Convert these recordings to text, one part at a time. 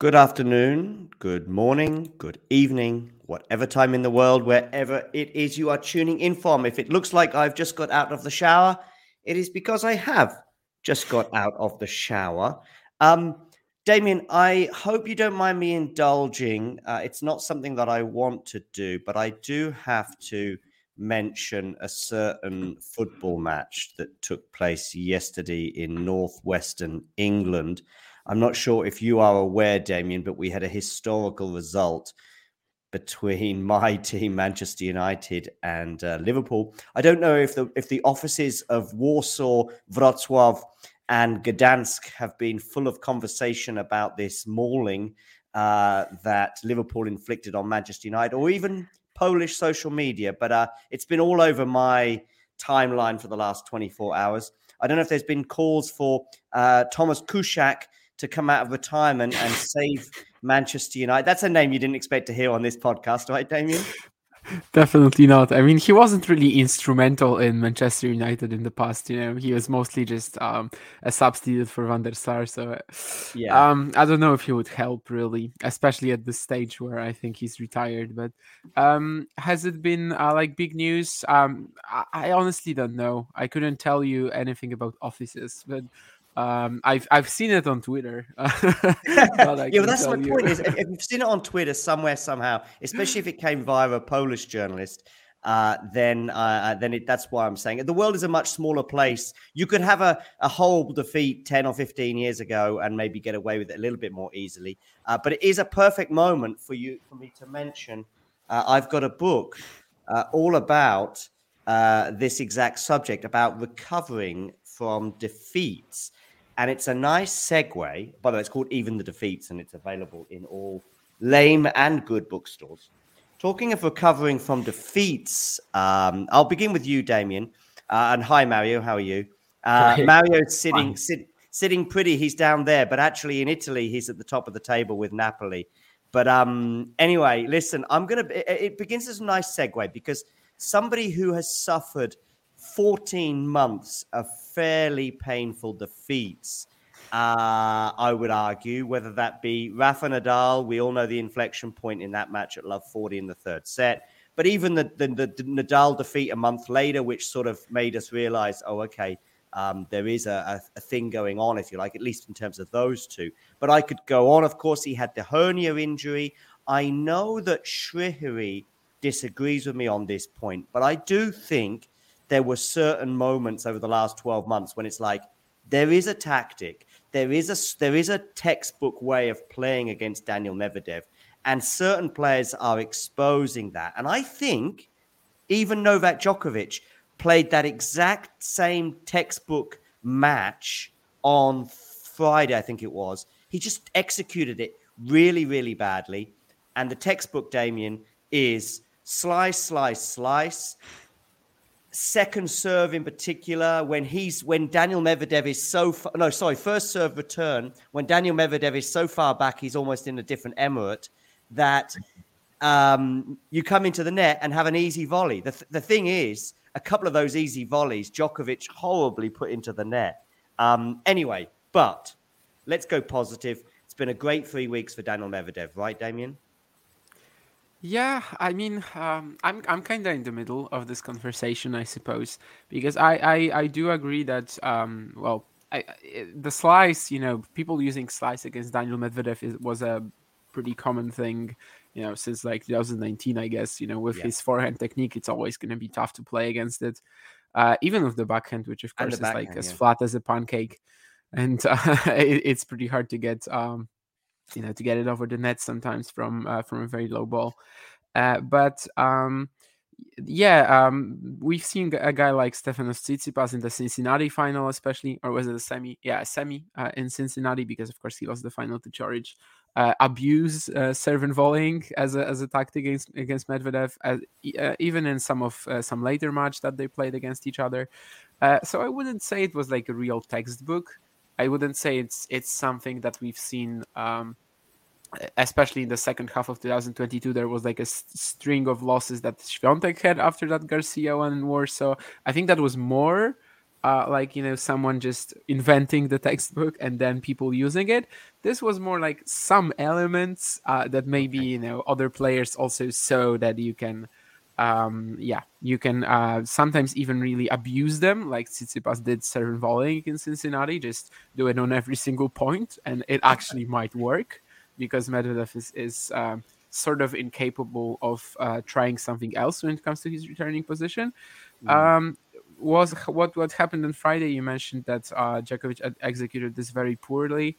Good afternoon, good morning, good evening, whatever time in the world, wherever it is you are tuning in from. If it looks like I've just got out of the shower, it is because I have just got out of the shower. Um, Damian, I hope you don't mind me indulging. Uh, it's not something that I want to do, but I do have to mention a certain football match that took place yesterday in northwestern England. I'm not sure if you are aware, Damian, but we had a historical result between my team, Manchester United, and uh, Liverpool. I don't know if the if the offices of Warsaw, Wrocław, and Gdansk have been full of conversation about this mauling uh, that Liverpool inflicted on Manchester United, or even Polish social media. But uh, it's been all over my timeline for the last 24 hours. I don't know if there's been calls for uh, Thomas Kuszczak to come out of retirement and save Manchester United. That's a name you didn't expect to hear on this podcast, right, Damian? Definitely not. I mean, he wasn't really instrumental in Manchester United in the past. You know, he was mostly just um, a substitute for Van der Sar. So, yeah, um, I don't know if he would help really, especially at the stage where I think he's retired. But um, has it been uh, like big news? Um, I, I honestly don't know. I couldn't tell you anything about offices, but um, I've I've seen it on Twitter. yeah, but that's my you. point. Is if you've seen it on Twitter somewhere somehow, especially if it came via a Polish journalist, uh, then uh, uh, then it, that's why I'm saying it. The world is a much smaller place. You could have a, a whole defeat 10 or 15 years ago and maybe get away with it a little bit more easily. Uh, but it is a perfect moment for you for me to mention. Uh, I've got a book uh, all about this exact subject about recovering from defeats. And it's a nice segue. By the way, it's called Even the Defeats, and it's available in all lame and good bookstores. Talking of recovering from defeats, um, I'll begin with you, Damian. Uh, and hi, Mario. How are you? Uh, Mario's sitting sit, sitting pretty. He's down there, but actually in Italy, he's at the top of the table with Napoli. But um, anyway, listen, I'm gonna. It, it begins as a nice segue because somebody who has suffered 14 months of fairly painful defeats. Uh, I would argue whether that be Rafa Nadal. We all know the inflection point in that match at Love 40 in the third set. But even the, the, the Nadal defeat a month later, which sort of made us realize, oh, okay, um, there is a, a, a, thing going on, if you like, at least in terms of those two. But I could go on. Of course, he had the hernia injury. I know that Shrihari disagrees with me on this point, but I do think there were certain moments over the last 12 months when it's like there is a tactic there is a there is a textbook way of playing against Daniil Medvedev and certain players are exposing that and I think even Novak Djokovic played that exact same textbook match on Friday I think it was he just executed it really, really badly. And the textbook, Damian, is slice, slice, slice. Second serve in particular, when he's when Daniil Medvedev is so far, no, sorry, first serve return, when Daniil Medvedev is so far back, he's almost in a different emirate that um, you come into the net and have an easy volley. The, th- the thing is, a couple of those easy volleys, Djokovic horribly put into the net. Um, anyway, but let's go positive. It's been a great three weeks for Daniil Medvedev, right, Damian? Yeah, I mean, um, I'm I'm kind of in the middle of this conversation, I suppose, because I I, I do agree that um, well, I, the slice, you know, people using slice against Daniil Medvedev is, was a pretty common thing you know, since like 2019, I guess, you know, with yeah. his forehand technique, it's always going to be tough to play against it. Uh, even with the backhand, which of course is backhand, like as flat as a pancake, and uh, it, it's pretty hard to get, um, you know, to get it over the net sometimes from uh, from a very low ball. Uh, but um, yeah, um, we've seen a guy like Stefanos Tsitsipas in the Cincinnati final, especially, or was it a semi? Yeah, a semi uh, in Cincinnati because, of course, he lost the final to Coric uh, abuse uh, volleying as a, as a tactic against, against Medvedev, uh, even in some of uh, some later match that they played against each other. Uh, so I wouldn't say it was like a real textbook. I wouldn't say it's it's something that we've seen. Um, especially in the second half of 2022, there was like a s- string of losses that Swiatek had after that Garcia one in Warsaw. I think that was more uh, like you know someone just inventing the textbook and then people using it this was more like some elements uh, that maybe you know other players also saw that you can um, yeah you can uh, sometimes even really abuse them like Tsitsipas did serve volleying in Cincinnati just do it on every single point and it actually might work because Medvedev is, is um, sort of incapable of uh, trying something else when it comes to his returning position mm. um, was what what happened on Friday. You mentioned that uh, Djokovic executed this very poorly.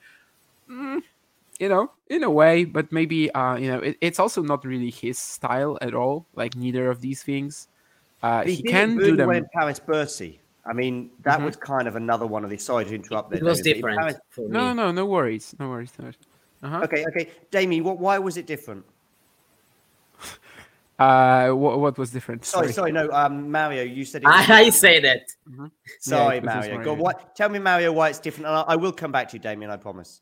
Mm, you know, in a way, but maybe uh, you know, it, it's also not really his style at all. Like neither of these things. Uh, he, he can do them. In Paris Bercy. I mean, that mm-hmm. was kind of another one of these. Sorry to interrupt. There, it was different. Paris... no, no, no worries, no worries. No worries. Uh-huh. Okay, okay, Damian, what? Why was it different? Uh, what, what was different? Sorry, sorry, sorry no, um, Mario, you said. it. I, say that. Mm-hmm. Sorry, yeah, Mario. Mario. Go. What? Tell me, Mario, why it's different. I, I, will come back to you, Damian. I promise.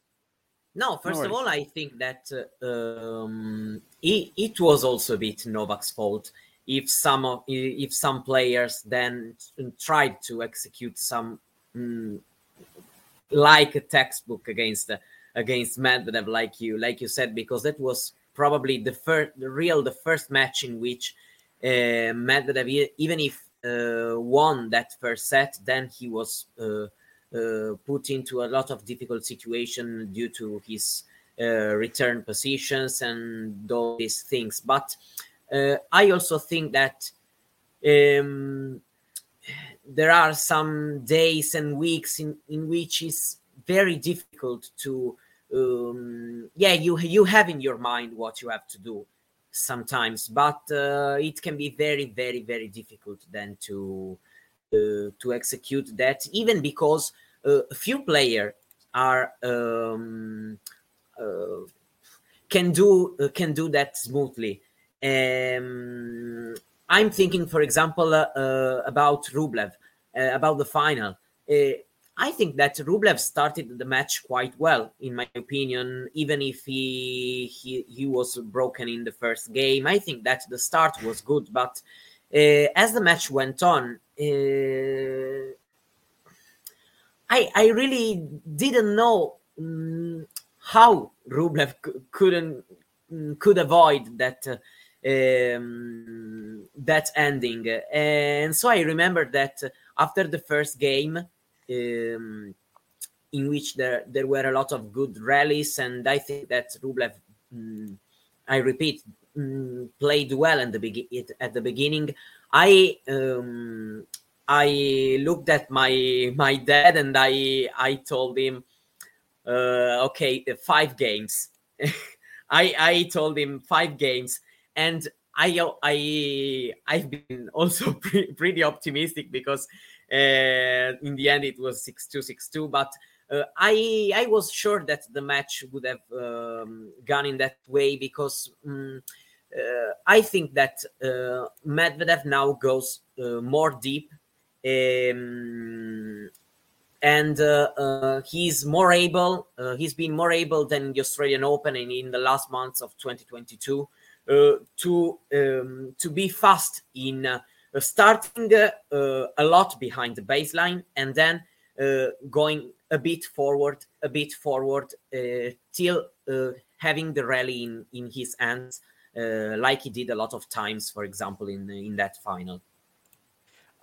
No, first no of all, I think that uh, um, it, it, was also a bit Novak's fault. If some of if some players then tried to execute some um, like a textbook against against Medvedev, like you like you said, because that was probably the first, the real, the first match in which uh, Medvedev, even if uh, won that first set, then he was uh, uh put into a lot of difficult situation due to his uh, return positions and all these things. But uh, I also think that um, there are some days and weeks in, in which it's very difficult to um, yeah you you have in your mind what you have to do sometimes but uh, it can be very very very difficult then to uh, to execute that even because uh, a few players are um, uh, can do uh, can do that smoothly um, i'm thinking for example uh, about rublev about the final I think that Rublev started the match quite well, in my opinion. Even if he he he was broken in the first game, I think that the start was good. But uh, as the match went on, uh, I I really didn't know um, how Rublev couldn't mm, could avoid that. Uh, um, that ending, and so I remember that after the first game, um, in which there there were a lot of good rallies, and I think that Rublev, um, I repeat, played well in the be- at the beginning. I um, I looked at my my dad and I I told him, uh, okay, five games. I I told him five games, and I I I've been also pre- pretty optimistic because uh, in the end, it was 6 2 6 2. But uh, I I was sure that the match would have um, gone in that way because um, uh, I think that uh, Medvedev now goes uh, more deep. Um, and uh, uh, he's more able. he's been more able than the Australian Open in, in the last months of 2022 to um, to be fast in starting a lot behind the baseline and then going a bit forward, a bit forward, uh, till uh, having the rally in, in his hands, uh, like he did a lot of times, for example, in in that final.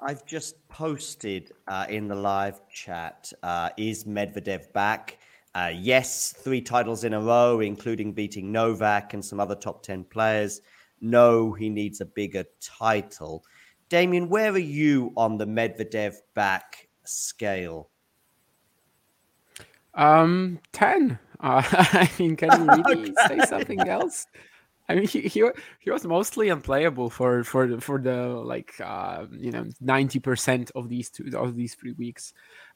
I've just posted uh, in the live chat. Uh, is Medvedev back? Uh, yes, three titles in a row, including beating Novak and some other top 10 players. No, he needs a bigger title. Damian, where are you on the Medvedev back scale? Um, ten. Uh, I mean, can you really okay. say something else? I mean, he, he he was mostly unplayable for for for the like uh, you know ninety percent of these two of these three weeks.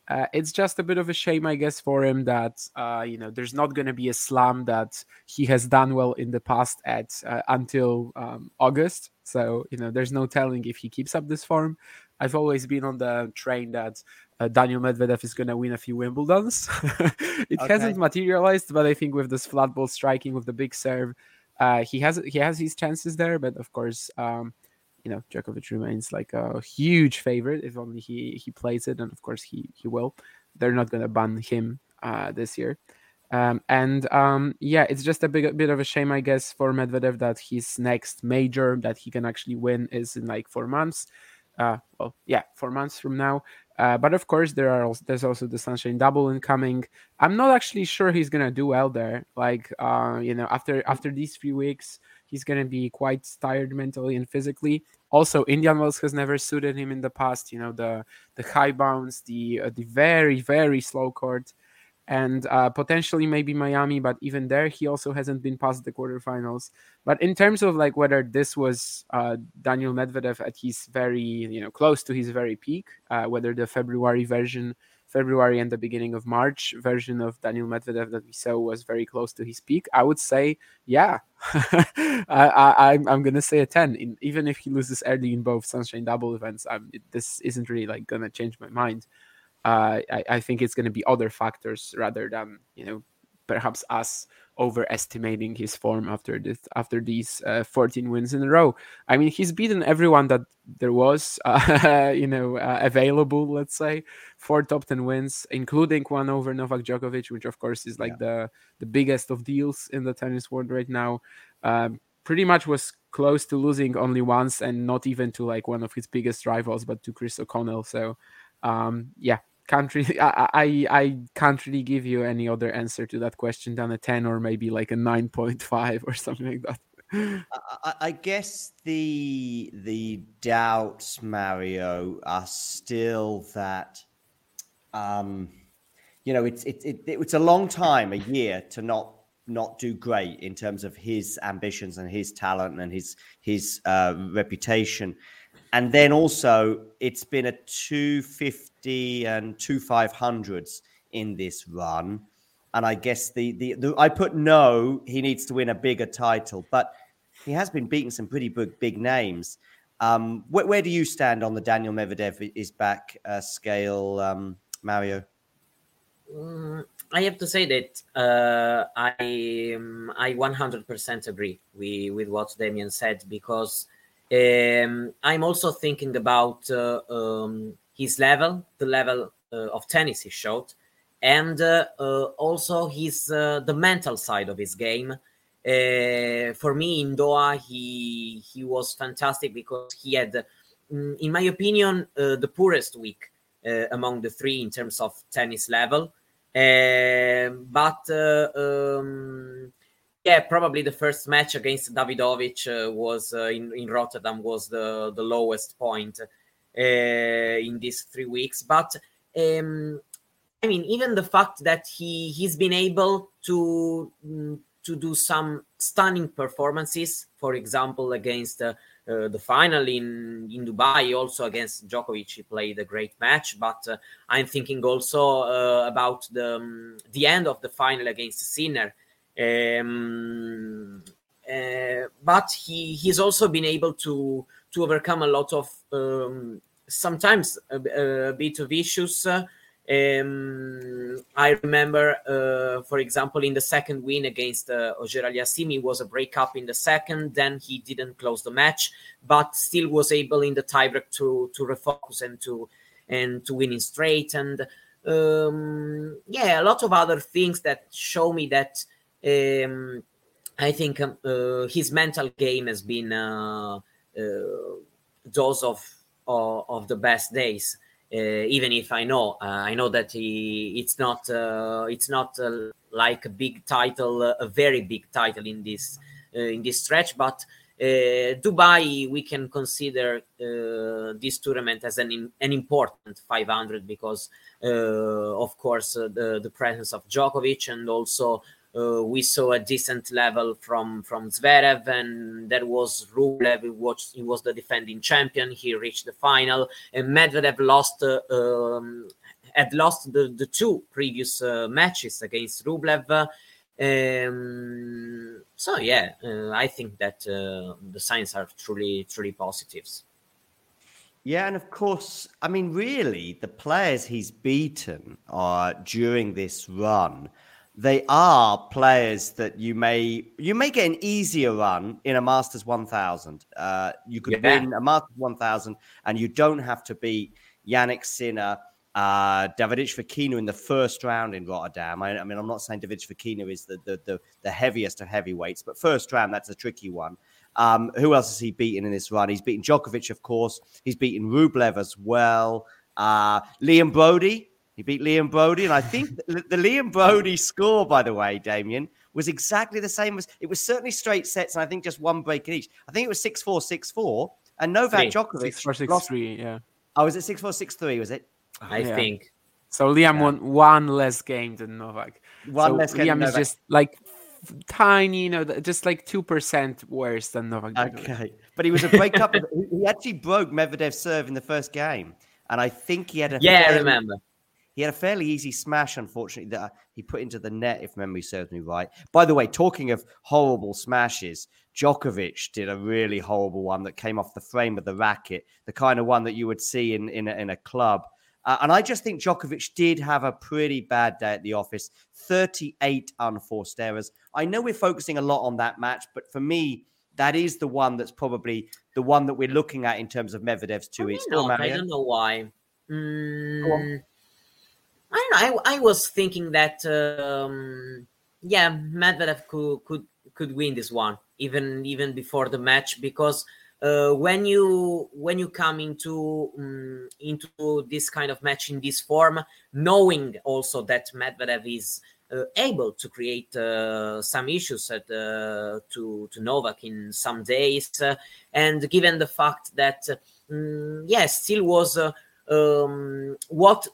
Uh, it's just a bit of a shame, I guess, for him that uh, you know there's not going to be a slam that he has done well in the past at uh, until um, August. So you know there's no telling if he keeps up this form. I've always been on the train that uh, Daniil Medvedev is going to win a few Wimbledons. it okay. hasn't materialized, but I think with this flat ball striking with the big serve, uh, he has he has his chances there. But of course, um, you know, Djokovic remains like a huge favorite if only he he plays it, and of course he he will. They're not going to ban him uh, this year. Um, and um, yeah, it's just a big a bit of a shame, I guess, for Medvedev that his next major that he can actually win is in like four months. Uh, well, yeah, four months from now. Uh, but of course, there are also, there's also the Sunshine Double incoming. I'm not actually sure he's gonna do well there. Like, uh, you know, after after these few weeks, he's gonna be quite tired mentally and physically. Also, Indian Wells has never suited him in the past. You know, the the high bounce, the uh, the very very slow court and uh, potentially maybe Miami, but even there, he also hasn't been past the quarterfinals. But in terms of like whether this was uh, Daniil Medvedev at his very, you know, close to his very peak, uh, whether the February version, February and the beginning of March version of Daniil Medvedev that we saw was very close to his peak, I would say, yeah, I, am I'm gonna say a ten. In, even if he loses early in both Sunshine Double events, I'm, this isn't really like gonna change my mind uh, I, I, think it's going to be other factors rather than you know perhaps us overestimating his form after this after these uh, 14 wins in a row. I mean, he's beaten everyone that there was, uh, you know, uh, available. Let's say four top 10 wins, including one over Novak Djokovic, which of course is like yeah. the the biggest of deals in the tennis world right now. Um, pretty much was close to losing only once, and not even to like one of his biggest rivals, but to Chris O'Connell. So um, yeah, can't really I, I i can't really give you any other answer to that question than a 10 or maybe like a 9.5 or something like that. I, I guess the the doubts mario are still that um you know it's it, it, it's a long time a year to not not do great in terms of his ambitions and his talent and his his uh, reputation. And then also it's been a 250 and two 500s in this run. And i guess the, the, the i put no he needs to win a bigger title but he has been beating some pretty big big names. Um, where, where, do you stand on the daniel medvedev is back uh, scale um, mario? Mm, I have to say that uh, I um, I 100% agree with, with what Damian said because um, I'm also thinking about uh, um, his level, the level uh, of tennis he showed, and uh, uh also his the mental side of his game. For me, in Doha, he he was fantastic because he had, mm, in my opinion, the poorest week among the three in terms of tennis level. but um, yeah, probably the first match against Davidovich uh, was uh, in in Rotterdam was the the lowest point in these three weeks. But um, I mean, even the fact that he he's been able to mm, to do some stunning performances. For example, against uh, uh, the final in in Dubai, also against Djokovic, he played a great match. But uh, I'm thinking also uh, about the um, the end of the final against Sinner. Um, uh, but he he's also been able to to overcome a lot of um, sometimes a, a, bit of issues. Um, I remember, uh, for example, in the second win against uh, Auger Aliassime, was a breakup in the second. Then he didn't close the match, but still was able in the tiebreak to to refocus and to and to win in straight. And um, yeah, a lot of other things that show me that um, I think um, uh, his mental game has been uh, those of, of, of the best days. Uh, even if I know, uh, I know that he, it's not, uh, it's not like a big title, a very big title in this in this stretch. But Dubai, we can consider uh, this tournament as an an important 500 because, uh, of course, the the presence of Djokovic and also uh, we saw a decent level from from Zverev, and there was Rublev. He was, he was the defending champion. He reached the final, and Medvedev lost. Uh, um, had lost the, the two previous uh, matches against Rublev. Um, so yeah, uh, I think that uh, the signs are truly truly positives. Yeah, and of course, I mean, really, the players he's beaten uh, during this run they are players that you may you may get an easier run in a Masters 1000. Uh, you could yeah. win a Masters 1000, and you don't have to beat Jannik Sinner, uh, Davidovich Fokina in the first round in Rotterdam. I, I mean, I'm not saying Davidovich Fokina is the, the, the the heaviest of heavyweights, but first round that's a tricky one. Um, who else has he beaten in this run? He's beaten Djokovic, of course. He's beaten Rublev as well. Uh, Liam Broady, he beat Liam Broady, and I think the, the Liam Broady score, by the way, Damian, was exactly the same as it was certainly straight sets, and I think just one break in each. I think it was 6 4 6 4, and Novak three. Djokovic. 6 4 6 3, yeah. Oh, was it 6 4 6 3? Was it? I yeah. think. So Liam yeah. won one less game than Novak. One so less game. Liam is just like tiny, you know, just like two percent worse than Novak. Okay, but he was a breakup. he actually broke Medvedev's serve in the first game, and I think he had a yeah, I remember. He had a fairly easy smash, unfortunately, that he put into the net, if memory serves me right. By the way, talking of horrible smashes, Djokovic did a really horrible one that came off the frame of the racket, the kind of one that you would see in, in, a, in a club. Uh, and I just think Djokovic did have a pretty bad day at the office 38 unforced errors. I know we're focusing a lot on that match, but for me, that is the one that's probably the one that we're looking at in terms of Medvedev's two each. I don't know why. Mm, I don't know. I, I was thinking that um, yeah, Medvedev could could could win this one even even before the match because uh, when you when you come into um, into this kind of match in this form, knowing also that Medvedev is uh, able to create uh, some issues at, uh, to to Novak in some days, uh, and given the fact that um, yes, still was uh, um, what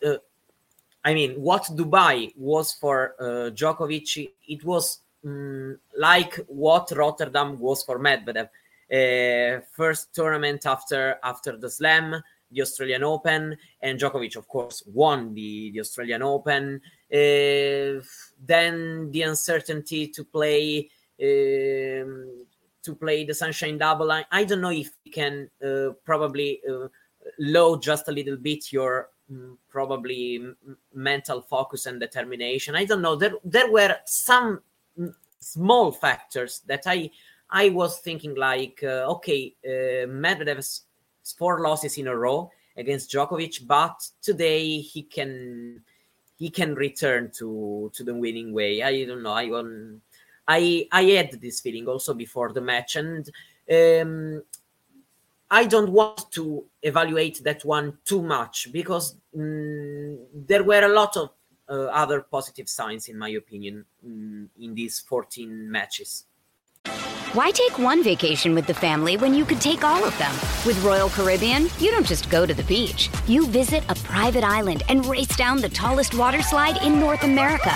I mean, what Dubai was for uh, Djokovic, it was um, like what Rotterdam was for Medvedev. Uh, first tournament after after the Slam, the Australian Open, and Djokovic, of course, won the, the Australian Open. Uh, then the uncertainty to play um, to play the Sunshine Double. I, I don't know if you can uh, probably uh, load just a little bit your Mm, probably mental focus and determination. I don't know. There there were some small factors that I I was thinking like, uh, okay, uh, Medvedev's four losses in a row against Djokovic, but today he can he can return to to the winning way. I don't know. I um, I I had this feeling also before the match, and um, I don't want to evaluate that one too much because mm, there were a lot of uh, other positive signs, in my opinion, mm, in these 14 matches. Why take one vacation with the family when you could take all of them? With Royal Caribbean, you don't just go to the beach. You visit a private island and race down the tallest water slide in North America.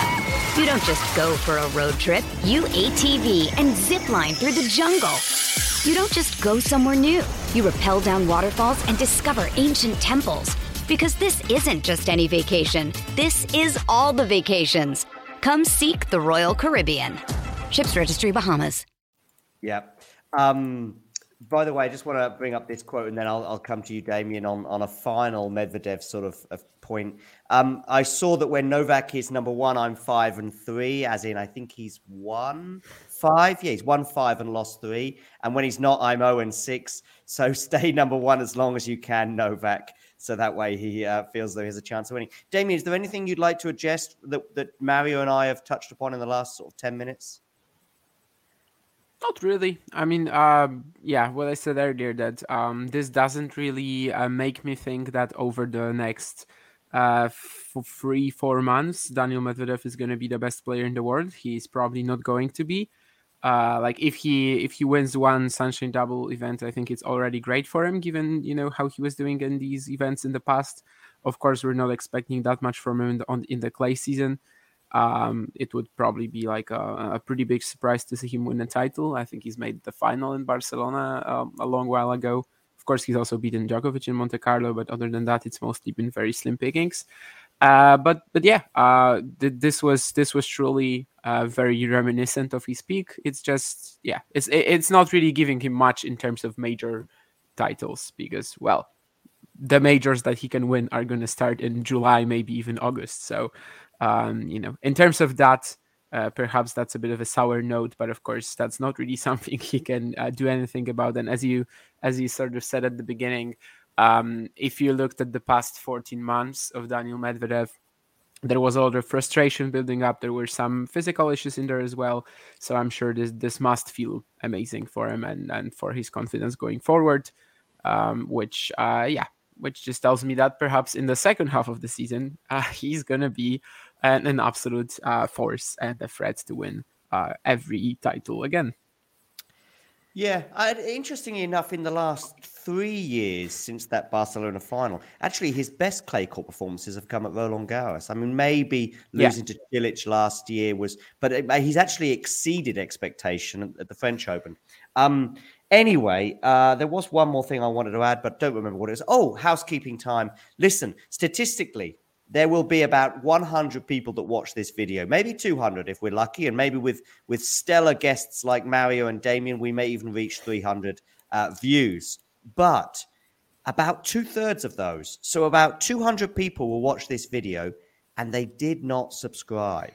You don't just go for a road trip. You ATV and zip line through the jungle. You don't just go somewhere new. You rappel down waterfalls and discover ancient temples. Because this isn't just any vacation. This is all the vacations. Come seek the Royal Caribbean. Ships Registry Bahamas. Yeah. Um, by the way, I just want to bring up this quote and then I'll, I'll come to you, Damian, on, on a final Medvedev sort of, of point. Um, I saw that when Novak is number one, I'm five and three, as in I think he's one five. Yeah, he's won five and lost three. And when he's not, I'm 0 and six. So stay number one as long as you can, Novak. So that way he uh, feels there is a chance of winning. Damian, is there anything you'd like to adjust that, that Mario and I have touched upon in the last sort of 10 minutes? Not really. I mean, uh, yeah, what I said earlier that um, this doesn't really uh, make me think that over the next uh, f- three, four months, Daniil Medvedev is going to be the best player in the world. He's probably not going to be. Uh, like if he if he wins one Sunshine Double event, I think it's already great for him, given you know how he was doing in these events in the past. Of course, we're not expecting that much from him in the, on, in the clay season um, it would probably be like a, a, pretty big surprise to see him win a title. I think he's made the final in Barcelona um, a long while ago. Of course, he's also beaten Djokovic in Monte Carlo, but other than that, it's mostly been very slim pickings. Uh, but but yeah, uh, th- this was this was truly uh, very reminiscent of his peak. It's just yeah, it's it's not really giving him much in terms of major titles because well, the majors that he can win are going to start in July, maybe even August. So um, you know, in terms of that, uh, perhaps that's a bit of a sour note, but of course, that's not really something he can uh, do anything about. And as you as you sort of said at the beginning, um, if you looked at the past 14 months of Daniil Medvedev, there was all the frustration building up. There were some physical issues in there as well. So I'm sure this this must feel amazing for him and and for his confidence going forward. Um, which uh, yeah, which just tells me that perhaps in the second half of the season, uh, he's gonna be an, an absolute uh, force and a threat to win uh, every title again. Yeah, I, interestingly enough, in the last three years since that Barcelona final, actually his best clay court performances have come at Roland Garros. I mean, maybe losing yeah. to Cilic last year was, but it, he's actually exceeded expectation at, at the French Open. Um, anyway, uh, there was one more thing I wanted to add, but don't remember what it is. Oh, housekeeping time. Listen, statistically, there will be about 100 people that watch this video, maybe 200 if we're lucky, and maybe with with stellar guests like Mario and Damian, we may even reach 300 uh, views. But about two thirds of those, so about 200 people will watch this video, and they did not subscribe,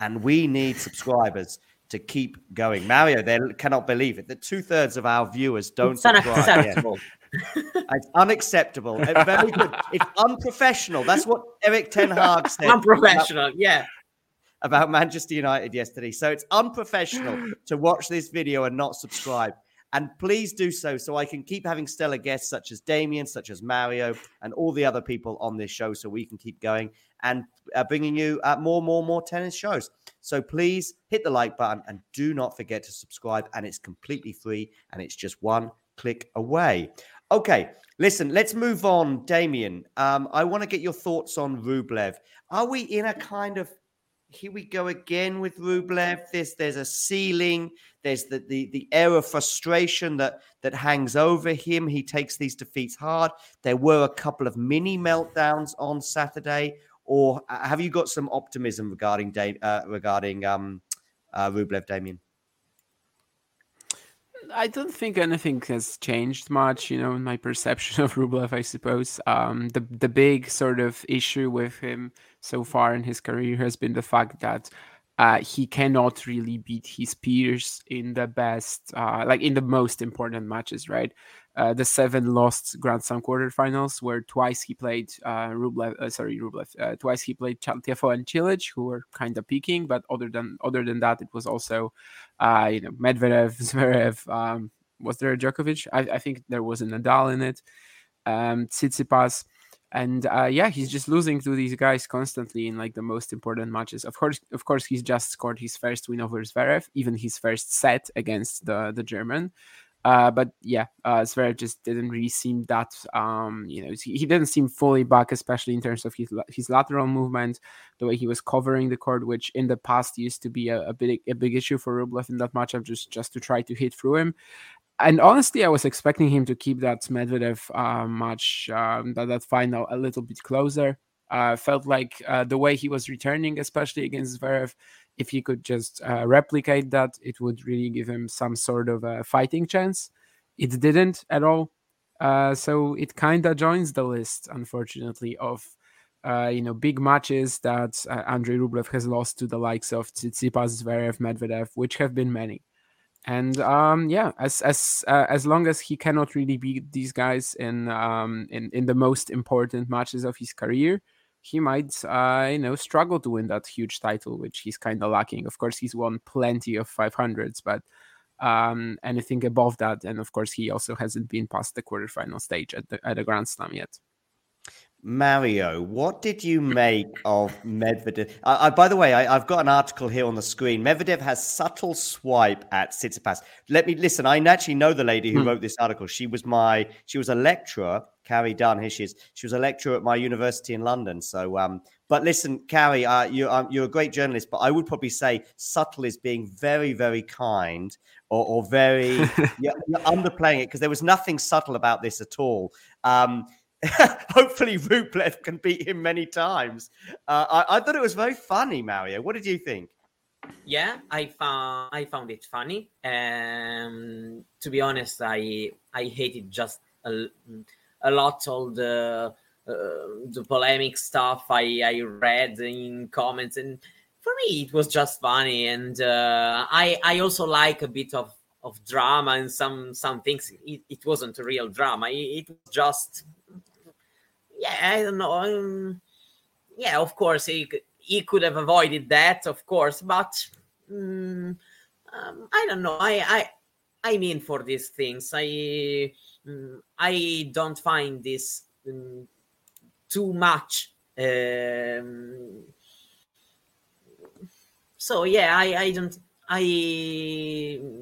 and we need subscribers to keep going. Mario, they cannot believe it that two thirds of our viewers don't it's subscribe. it's unacceptable. Very good. It's unprofessional. That's what Erik Ten Hag said. Unprofessional, about, yeah. About Manchester United yesterday. So it's unprofessional to watch this video and not subscribe. And please do so so I can keep having stellar guests such as Damian, such as Mario, and all the other people on this show so we can keep going and uh, bringing you uh, more, more, more tennis shows. So please hit the like button and do not forget to subscribe. And it's completely free and it's just one click away. Okay, listen, let's move on. Damian. um, I want to get your thoughts on Rublev. Are we in a kind of here we go again with Rublev. There's there's a ceiling. There's the, the the air of frustration that that hangs over him. He takes these defeats hard. There were a couple of mini meltdowns on Saturday. Or have you got some optimism regarding uh, regarding um, uh, Rublev, Damian? I don't think anything has changed much, you know, in my perception of Rublev, I suppose. Um, the the big sort of issue with him so far in his career has been the fact that uh, he cannot really beat his peers in the best, uh, like in the most important matches, right? Uh, the seven lost Grand Slam quarterfinals, where twice he played uh, Rublev, uh, sorry Rublev, uh, twice he played Tiafoe and Cilic, who were kind of peaking, but other than other than that, it was also, uh, you know, Medvedev, Zverev. Um, was there a Djokovic? I, I, think there was a Nadal in it. Um, Tsitsipas. and uh, yeah, he's just losing to these guys constantly in like the most important matches. Of course, of course, he's just scored his first win over Zverev, even his first set against the the German. Uh, but yeah, uh, Zverev just didn't really seem that, um, you know, he, didn't seem fully back, especially in terms of his his lateral movement, the way he was covering the court, which in the past used to be a, a big a big issue for Rublev in that matchup, just just to try to hit through him. And honestly, I was expecting him to keep that Medvedev uh, match, um, that, that final, a little bit closer. Uh, felt like uh, the way he was returning, especially against Zverev, if he could just uh, replicate that, it would really give him some sort of a fighting chance. It didn't at all. Uh, so it kind of joins the list, unfortunately, of uh, you know big matches that uh, Andrei Rublev has lost to the likes of Tsitsipas, Zverev, Medvedev, which have been many. And um, yeah, as as uh, as long as he cannot really beat these guys in um, in in the most important matches of his career, he might, uh, you know, struggle to win that huge title, which he's kind of lacking. Of course, he's won plenty of 500s, but um, anything above that, and of course, he also hasn't been past the quarterfinal stage at the at a Grand Slam yet. Mario, what did you make of Medvedev? Uh, uh, by the way, I, have got an article here on the screen. Medvedev has subtle swipe at Tsitsipas. Let me listen. I actually know the lady who hmm. wrote this article. She was my, she was a lecturer. Carrie Dunn, here she is. She was a lecturer at my university in London. So, um, but listen, Carrie, uh, you, um, you're a great journalist, but I would probably say subtle is being very, very kind or, or very you're, you're underplaying it because there was nothing subtle about this at all. Um, hopefully Rublev can beat him many times. Uh, I, I, thought it was very funny, Mario. What did you think? Yeah, I found I found it funny. Um, to be honest, I I hated just a, a lot all the uh, the polemic stuff I I read in comments, and for me it was just funny. And uh, I I also like a bit of of drama and some some things. It, it wasn't a real drama. It, it was just yeah, I don't know. Um, yeah, of course he he could have avoided that, of course, but um, um, I don't know. I I I mean for these things, I um, I don't find this um, too much. Um, so yeah, I I don't I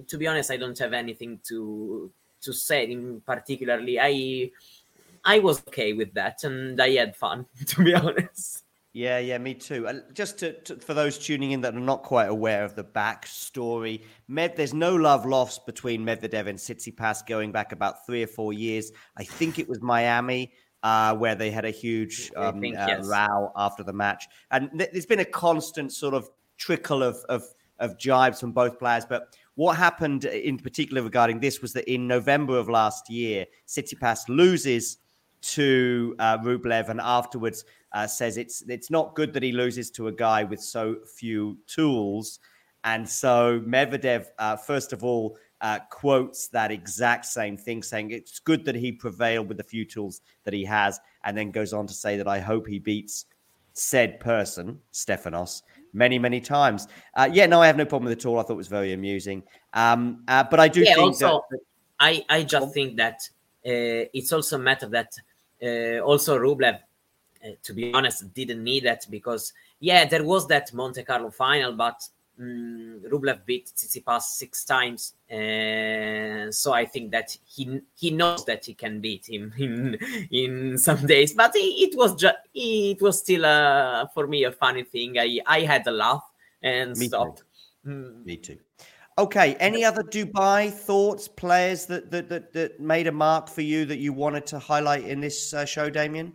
to be honest, I don't have anything to to say in particularly. I I was okay with that, and I had fun, to be honest. Yeah, yeah, me too. Uh, just to, to, for those tuning in that are not quite aware of the backstory, Med, there's no love lost between Medvedev and Tsitsipas going back about three or four years. I think it was Miami uh, where they had a huge um, think, uh, yes. row after the match, and th- there's been a constant sort of trickle of, of of jibes from both players. But what happened in particular regarding this was that in November of last year, Tsitsipas loses to uh, Rublev, and afterwards uh, says it's it's not good that he loses to a guy with so few tools. And so Medvedev, uh, first of all, uh, quotes that exact same thing, saying it's good that he prevailed with the few tools that he has, and then goes on to say that I hope he beats said person, Stefanos, many, many times. Uh, yeah, no, I have no problem with it at all. I thought it was very amusing. Um, uh, but I do yeah, think also, that, I, I just think that uh, it's also a matter that uh, also Rublev, uh, to be honest, didn't need that because yeah, there was that Monte Carlo final, but um, Rublev beat Tsitsipas six times, and so I think that he he knows that he can beat him in in some days. But it, it was just it was still uh, for me a funny thing. I I had a laugh and me stopped. Too. Mm. Me too. Okay. Any other Dubai thoughts, players that that that, that made a mark for you that you wanted to highlight in this uh, show, Damian?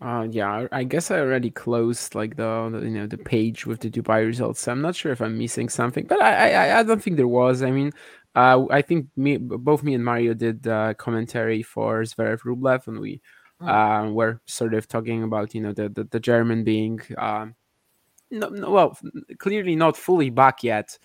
Uh, yeah, I guess I already closed like the, the, you know the page with the Dubai results. So I'm not sure if I'm missing something, but I I, I don't think there was. I mean, uh, I think me both me and Mario did uh, commentary for Zverev Rublev, and we oh. uh, were sort of talking about you know the the, the German being um, no, no, well clearly not fully back yet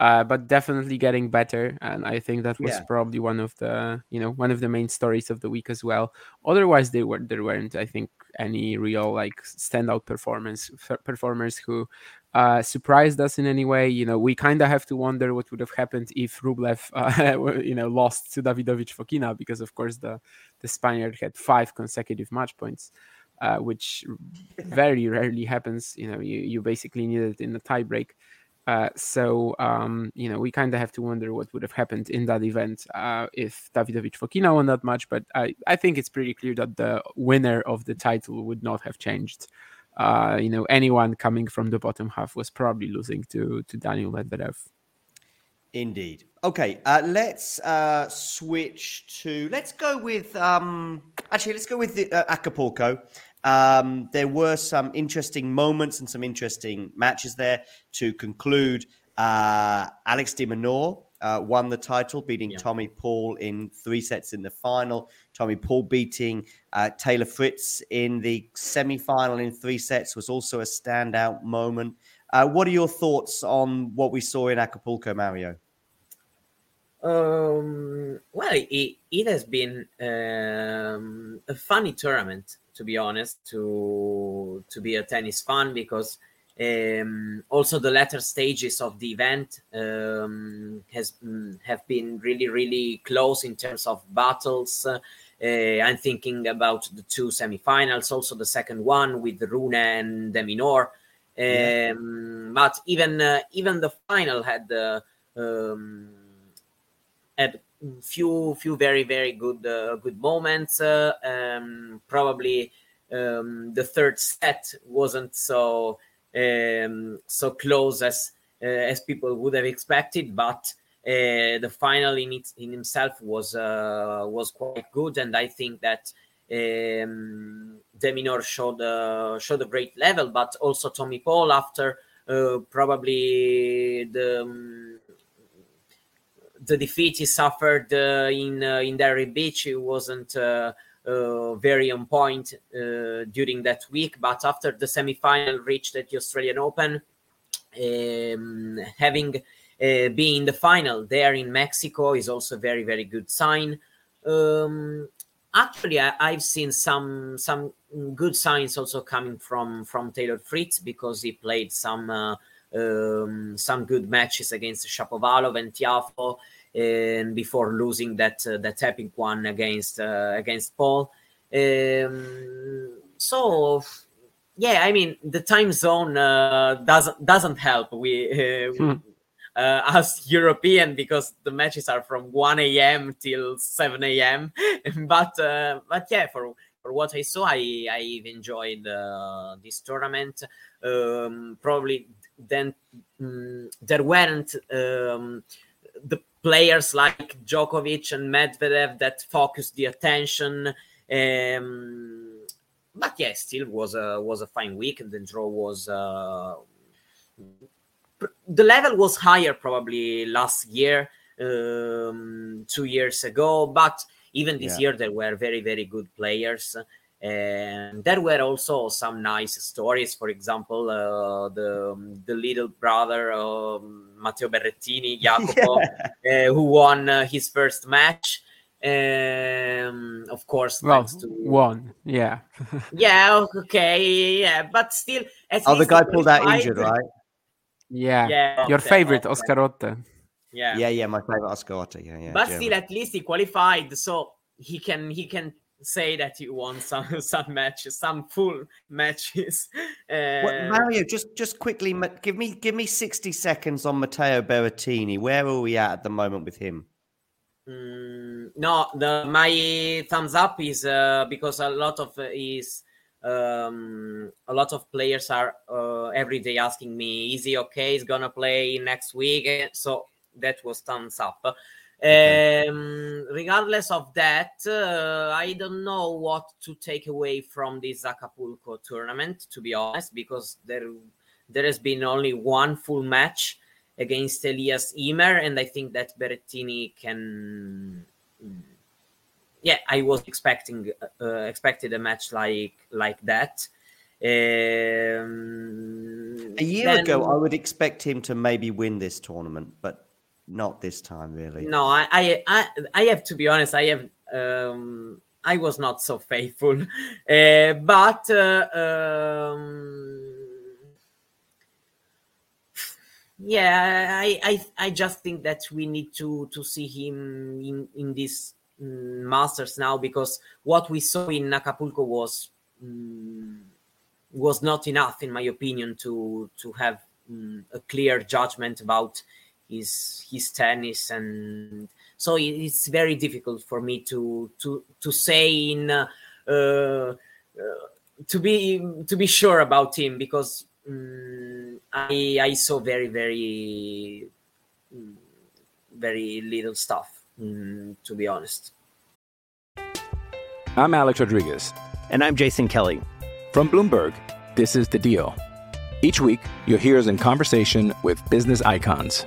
uh, but definitely getting better. And I think that was yeah. probably one of the you know one of the main stories of the week as well. Otherwise, they were there weren't I think any real like standout performance performers who uh, surprised us in any way. You know, we kind of have to wonder what would have happened if Rublev, uh, you know, lost to Davidovich Fokina because, of course, the the Spaniard had five consecutive match points, uh, which very rarely happens. You know, you you basically need it in a tiebreak. Uh, so um, you know we kind of have to wonder what would have happened in that event uh, if Davidovich Fokina won that match. But I, I think it's pretty clear that the winner of the title would not have changed. Uh, you know, anyone coming from the bottom half was probably losing to to Daniil Medvedev. Indeed. Okay, uh, let's uh, switch to. Let's go with. Um, actually, let's go with the, uh, Acapulco. Um, there were some interesting moments and some interesting matches there to conclude. Uh, Alex de Minaur uh, won the title, beating yeah. Tommy Paul in three sets in the final. Tommy Paul beating uh, Taylor Fritz in the semi final in three sets was also a standout moment. Uh, what are your thoughts on what we saw in Acapulco, Mario? Um, well, it, it has been um, a funny tournament to be honest, to to be a tennis fan because um, also the latter stages of the event um, has mm, have been really really close in terms of battles. Uh, I'm thinking about the two semifinals, also the second one with Rune and de Minaur. Um, yeah. But even uh, even the final had uh, um, had few few very very good uh, good moments. Uh, um, probably um, the third set wasn't so um, so close as uh, as people would have expected, but uh, the final in it in himself was uh, was quite good, and I think that. Um, de Minaur showed uh, showed a great level, but also Tommy Paul after probably the um, the defeat he suffered uh, in uh, in Delray Beach it wasn't uh, uh, very on point uh, during that week. But after the semi-final reached at the Australian Open, um, having uh, been in the final there in Mexico is also a very very good sign. Um, actually, I, have seen some some good signs also coming from from Taylor Fritz because he played some. Um, some good matches against Shapovalov and Tiafoe and before losing that uh, that epic one against uh, against Paul. Um, so yeah, I mean the time zone uh, doesn't doesn't help. We uh, hmm. uh, as European because the matches are from 1 a.m. till 7 a.m. but uh, but yeah, for for what I saw, I I've enjoyed this tournament. Um, probably then um, there weren't um, the players like Djokovic and Medvedev that focused the attention. Um, but yeah, still was a was a fine week, and the draw was uh, the level was higher probably last year, um, two years ago. But even this yeah. year, there were very very good players. And there were also some nice stories. For example, uh, the the little brother um, Matteo Berrettini, Jacopo, yeah. uh, who won uh, his first match. Um, of course, well, to... one, yeah, yeah, okay, yeah, but still, oh, the guy pulled out injured, right? Yeah, yeah. Your favorite, Oscar Otte. Yeah, yeah, yeah, my favorite Oscar Otte. Yeah, yeah. But German. still, at least he qualified, so he can he can say that you won some some matches, some full matches. Uh, well, Mario, just just quickly, give me give me sixty seconds on Matteo Berrettini. Where are we at at the moment with him? Mm, no, the my thumbs up is uh, because a lot of uh, is um, a lot of players are uh, every day asking me, "Is he okay? He's gonna play next week?" So that was thumbs up. Um, regardless of that, uh, I don't know what to take away from this Acapulco tournament, to be honest, because there there has been only one full match against Elias Ymer, and I think that Berrettini can. Yeah, I was expecting uh, expected a match like like that. Um, a year then... ago, I would expect him to maybe win this tournament, but not this time, really. No, I, I, I, have to be honest. I have, um, I was not so faithful, uh, but uh, um, yeah, I, I I just think that we need to to see him in in this um, Masters now because what we saw in Acapulco was um, was not enough, in my opinion, to to have um, a clear judgment about his his tennis, and so it's very difficult for me to to to say in uh, uh, to be to be sure about him because um, I I saw very very mm, very little stuff um, to be honest. I'm Alex Rodriguez, and I'm Jason Kelly from Bloomberg. This is the Deal. Each week, you'll hear us in conversation with business icons.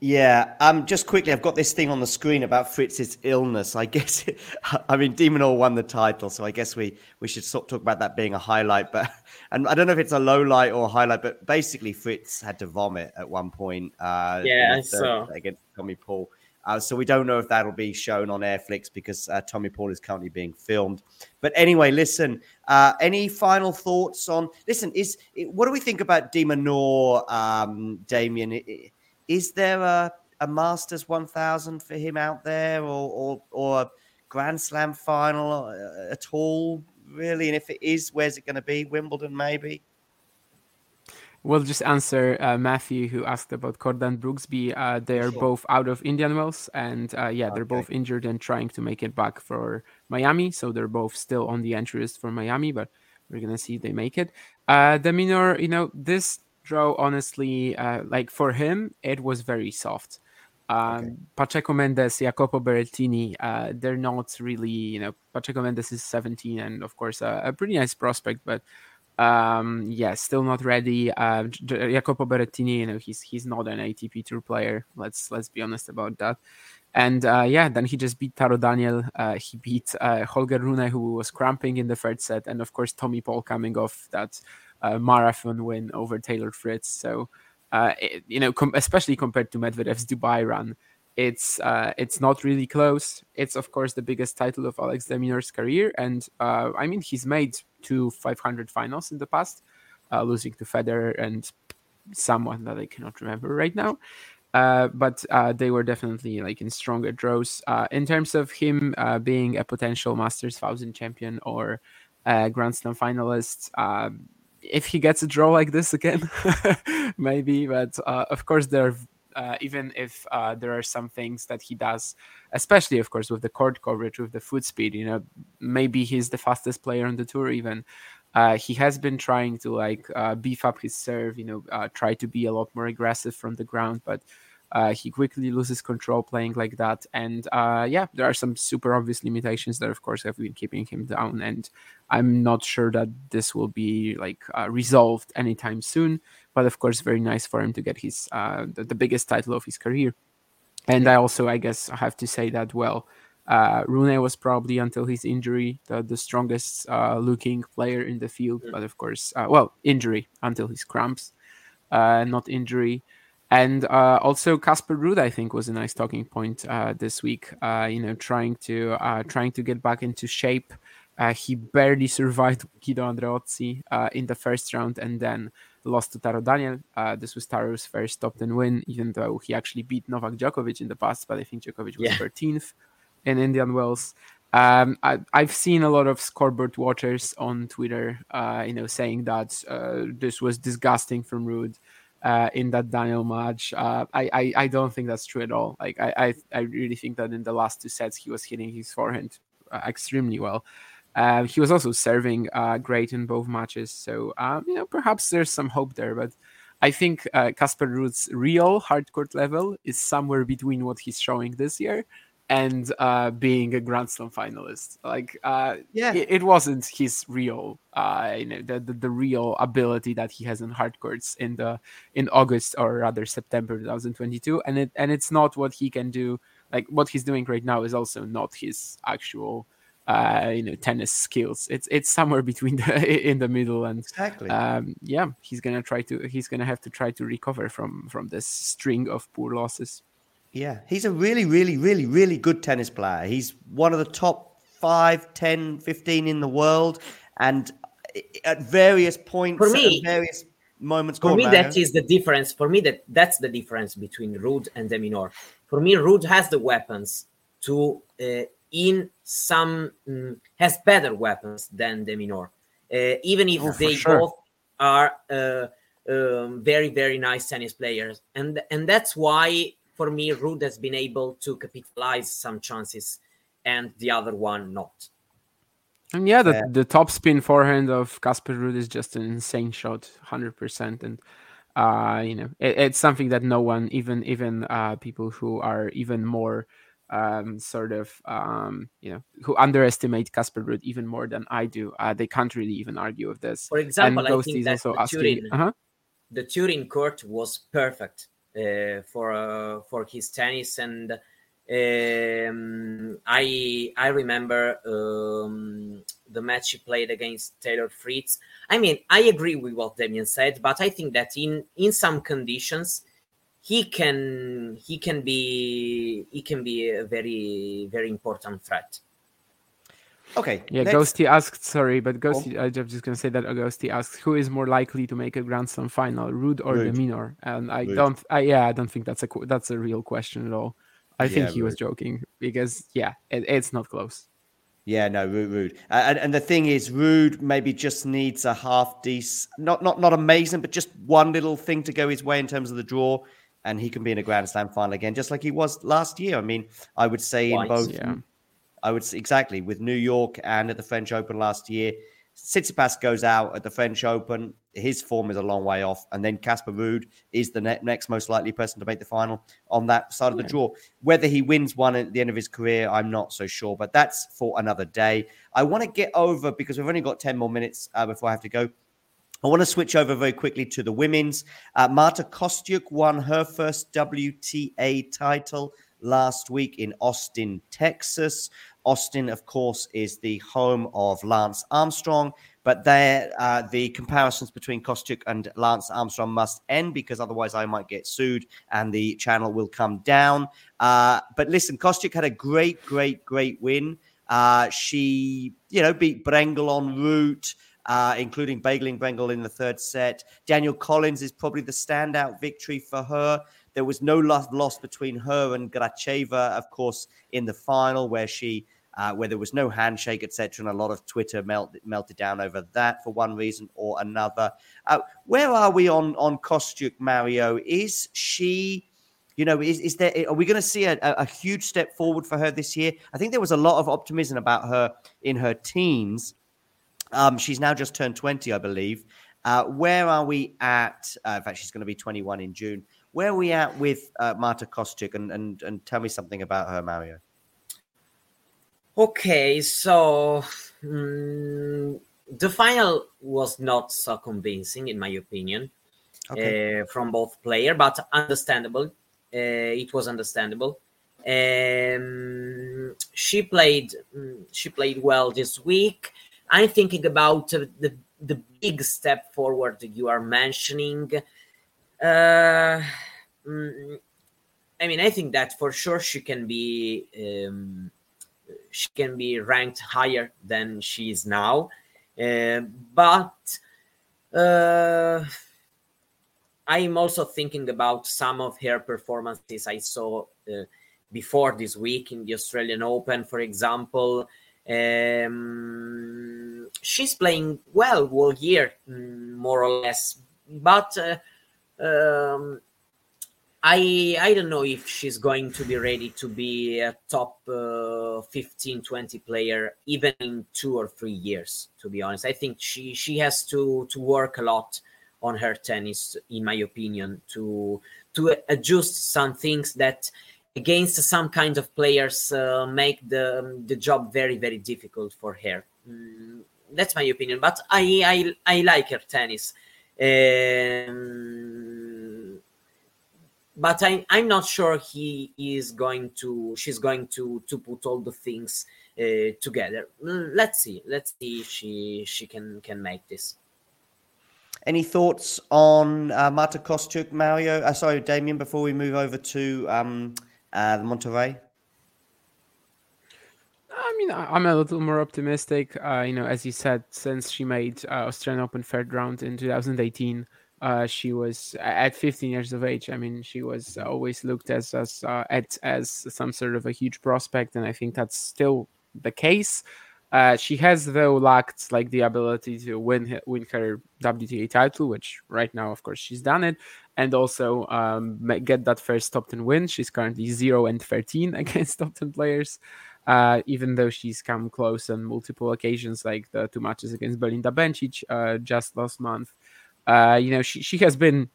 Yeah, um, just quickly, I've got this thing on the screen about Fritz's illness. I guess, it, I mean, de Minaur won the title, so I guess we we should talk about that being a highlight. But and I don't know if it's a low light or a highlight, but basically Fritz had to vomit at one point. Uh, yeah, so against Tommy Paul. Uh, so we don't know if that'll be shown on Netflix because uh, Tommy Paul is currently being filmed. But anyway, listen. Uh, any final thoughts on? Listen, is what do we think about de Minaur, um, Damian? It, is there a, a Masters 1000 for him out there or, or, or a Grand Slam final uh, at all, really? And if it is, where's it going to be? Wimbledon, maybe? We'll just answer uh, Matthew, who asked about Korda and Brooksby. Uh, they are sure. both out of Indian Wells, and uh, yeah, they're okay. both injured and trying to make it back for Miami. So they're both still on the entry list for Miami, but we're gonna see if they make it. Uh, de Minaur, you know, this draw, honestly, uh, like for him, it was very soft. Um, okay. Pacheco Mendes, Jacopo Berrettini, uh, they're not really, you know, Pacheco Mendes is 17 and, of course, uh, a pretty nice prospect, but um, yeah, still not ready. Uh, Jacopo Berrettini, you know, he's he's not an ATP Tour player. Let's let's be honest about that. And uh, yeah, then he just beat Taro Daniel. Uh, he beat uh, Holger Rune, who was cramping in the third set, and of course Tommy Paul coming off that uh, marathon win over Taylor Fritz. So, uh, it, you know, com- especially compared to Medvedev's Dubai run, it's uh, it's not really close. It's of course the biggest title of Alex de Minaur's career, and uh, I mean he's made two 500 finals in the past, uh, losing to Federer and someone that I cannot remember right now. Uh, but uh, they were definitely like in stronger draws. Uh, in terms of him being a potential Masters thousand champion or Grand Slam finalist, um, if he gets a draw like this again, maybe. But uh, of course, there, uh, even if uh, there are some things that he does, especially of course with the court coverage, with the foot speed. You know, maybe he's the fastest player on the tour. Even uh, he has been trying to like uh, beef up his serve. You know, uh, try to be a lot more aggressive from the ground, but uh, he quickly loses control playing like that. And uh, yeah, there are some super obvious limitations that, of course, have been keeping him down. And I'm not sure that this will be like uh, resolved anytime soon. But of course, very nice for him to get his uh, the, the, biggest title of his career. And I also, I guess, I have to say that well. Uh, Rune was probably until his injury the, the strongest uh, looking player in the field, but of course, well, injury until his cramps, not injury. And uh, also Casper Ruud, I think, was a nice talking point uh, this week. Uh, you know, trying to uh, trying to get back into shape. Uh, he barely survived Guido Andreozzi uh, in the first round, and then lost to Taro Daniel. this was Taro's first top ten win, even though he actually beat Novak Djokovic in the past. But I think Djokovic was yeah. 13th in Indian Wells. Um, I, have seen a lot of scoreboard watchers on Twitter, you know, saying that this was disgusting from Ruud uh, in that Daniel match. Uh, I, I, I don't think that's true at all. Like I, I, I really think that in the last two sets he was hitting his forehand uh, extremely well. Uh, he was also serving uh, great in both matches, so um, you know perhaps there's some hope there. But I think Casper uh, Ruud's real hardcourt level is somewhere between what he's showing this year and uh, being a Grand Slam finalist. Like, uh, yeah, it, it, wasn't his real, uh, you know, the, the, the real ability that he has in hard courts in the in August or rather September 2022, and it and it's not what he can do. Like what he's doing right now is also not his actual uh, you know tennis skills. It's it's somewhere between the in the middle, and exactly. Um, yeah, he's gonna try to he's gonna have to try to recover from from this string of poor losses. Yeah, he's a really, really, really, really good tennis player. He's one of the top 5, 10, 15 in the world, and at various points, for me, various moments. For me, that is the difference. For me, that that's the difference between Ruud and de Minaur. For me, Ruud has the weapons to uh, in some um, has better weapons than de Minaur. Uh, even if oh, they sure. both are uh, um, very very nice tennis players, and and that's why for me Ruud has been able to capitalize some chances, and the other one not. And yeah, the, the top spin forehand of Casper Ruud is just an insane shot, hundred percent, and uh, you know it, it's something that no one, even even uh, people who are even more um, sort of um, you know who underestimate Casper Ruud even more than I do, uh, they can't really even argue with this. For example, I think that the asking, Turin, uh-huh. the Turin court was perfect uh, for uh, for his tennis and um, I I remember um, the match he played against Taylor Fritz. I mean, I agree with what Damian said, but I think that in in some conditions he can he can be he can be a very very important threat. Okay. Yeah, let's... Ghosty asked. Sorry, but Ghosty. Oh. I'm just gonna say that Ghosty asked who is more likely to make a Grand Slam final, Ruud or Ruud. de Minaur? And I Ruud. don't. I, yeah, I don't think that's a that's a real question at all. I think he Ruud. was joking because yeah, it, it's not close. Yeah, no, Ruud, Ruud. Uh, and, and the thing is, Ruud maybe just needs a half decent, not not not amazing, but just one little thing to go his way in terms of the draw, and he can be in a Grand Slam final again, just like he was last year. I mean, I would say Twice, in both, yeah. I would say exactly with New York and at the French Open last year, Tsitsipas goes out at the French Open. His form is a long way off. And then Casper Ruud is the ne- next most likely person to make the final on that side of the draw. Whether he wins one at the end of his career, I'm not so sure. But that's for another day. I want to get over, because we've only got 10 more minutes uh, before I have to go. I want to switch over very quickly to the women's. Uh, Marta Kostyuk won her first WTA title last week in Austin, Texas. Austin, of course, is the home of Lance Armstrong, but there, uh, the comparisons between Kostyuk and Lance Armstrong must end because otherwise I might get sued and the channel will come down. Uh, but listen, Kostyuk had a great, great, great win. Uh, she, you know, beat Brengle on route. Uh, including Bageling Brengle in the third set. Danielle Collins is probably the standout victory for her. There was no loss between her and Gracheva, of course, in the final, where she uh, where there was no handshake, etc. And a lot of Twitter melt, melted down over that for one reason or another. Uh, where are we on on Kostyuk, Mario? Is she? You know, is, is there? Are we going to see a, a huge step forward for her this year? I think there was a lot of optimism about her in her teens. Um, she's now just turned 20, I believe. Uh, where are we at? Uh, in fact, she's going to be 21 in June. Where are we at with uh, Marta Kostyuk? And, and, and tell me something about her, Mario. Okay, so um, the final was not so convincing, in my opinion, okay. uh, from both player, but understandable. Uh, it was understandable. Um, she played. Mm, she played well this week. I'm thinking about uh, the the big step forward you are mentioning. Uh, mm, I mean, I think that for sure she can be. Um, she can be ranked higher than she is now. Uh, but uh, I'm also thinking about some of her performances I saw uh, before this week in the Australian Open, for example. Um, she's playing well all year, mm, more or less, but uh, um, I I don't know if she's going to be ready to be a top uh, 15 20 player even in 2 or 3 years to be honest. I think she she has to to work a lot on her tennis in my opinion to to adjust some things that against some kind of players uh, make the the job very very difficult for her. Mm, that's my opinion, but I I I like her tennis. Um, but I, I'm not sure he is going to she's going to to put all the things uh, together. Let's see. Let's see if she she can can make this. Any thoughts on uh, Marta Kostyuk, Mario? Uh, sorry, Damian. Before we move over to um, uh, Monterrey. I mean, I'm a little more optimistic. Uh, you know, as you said, since she made uh, Australian Open third round in 2018, uh, she was at 15 years of age. I mean, she was always looked as as uh, at as some sort of a huge prospect, and I think that's still the case. Uh, she has though lacked like the ability to win win her WTA title, which right now, of course, she's done it, and also um, get that first top ten win. She's currently zero and thirteen against top ten players, uh, even though she's come close on multiple occasions, like the two matches against Belinda Bencic uh, just last month. Uh, you know, she she has been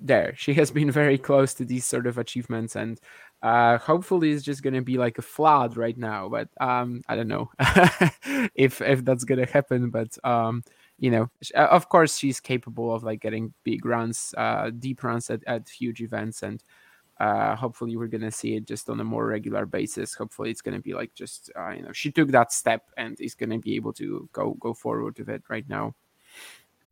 there. She has been very close to these sort of achievements, and uh, hopefully, it's just gonna be like a flood right now, but um, I don't know if if that's gonna happen. But um, you know, uh, of course, she's capable of like getting big runs, uh, deep runs at, at huge events, and uh, hopefully, we're gonna see it just on a more regular basis. Hopefully, it's gonna be like just uh, you know, she took that step and is gonna be able to go go forward with it right now.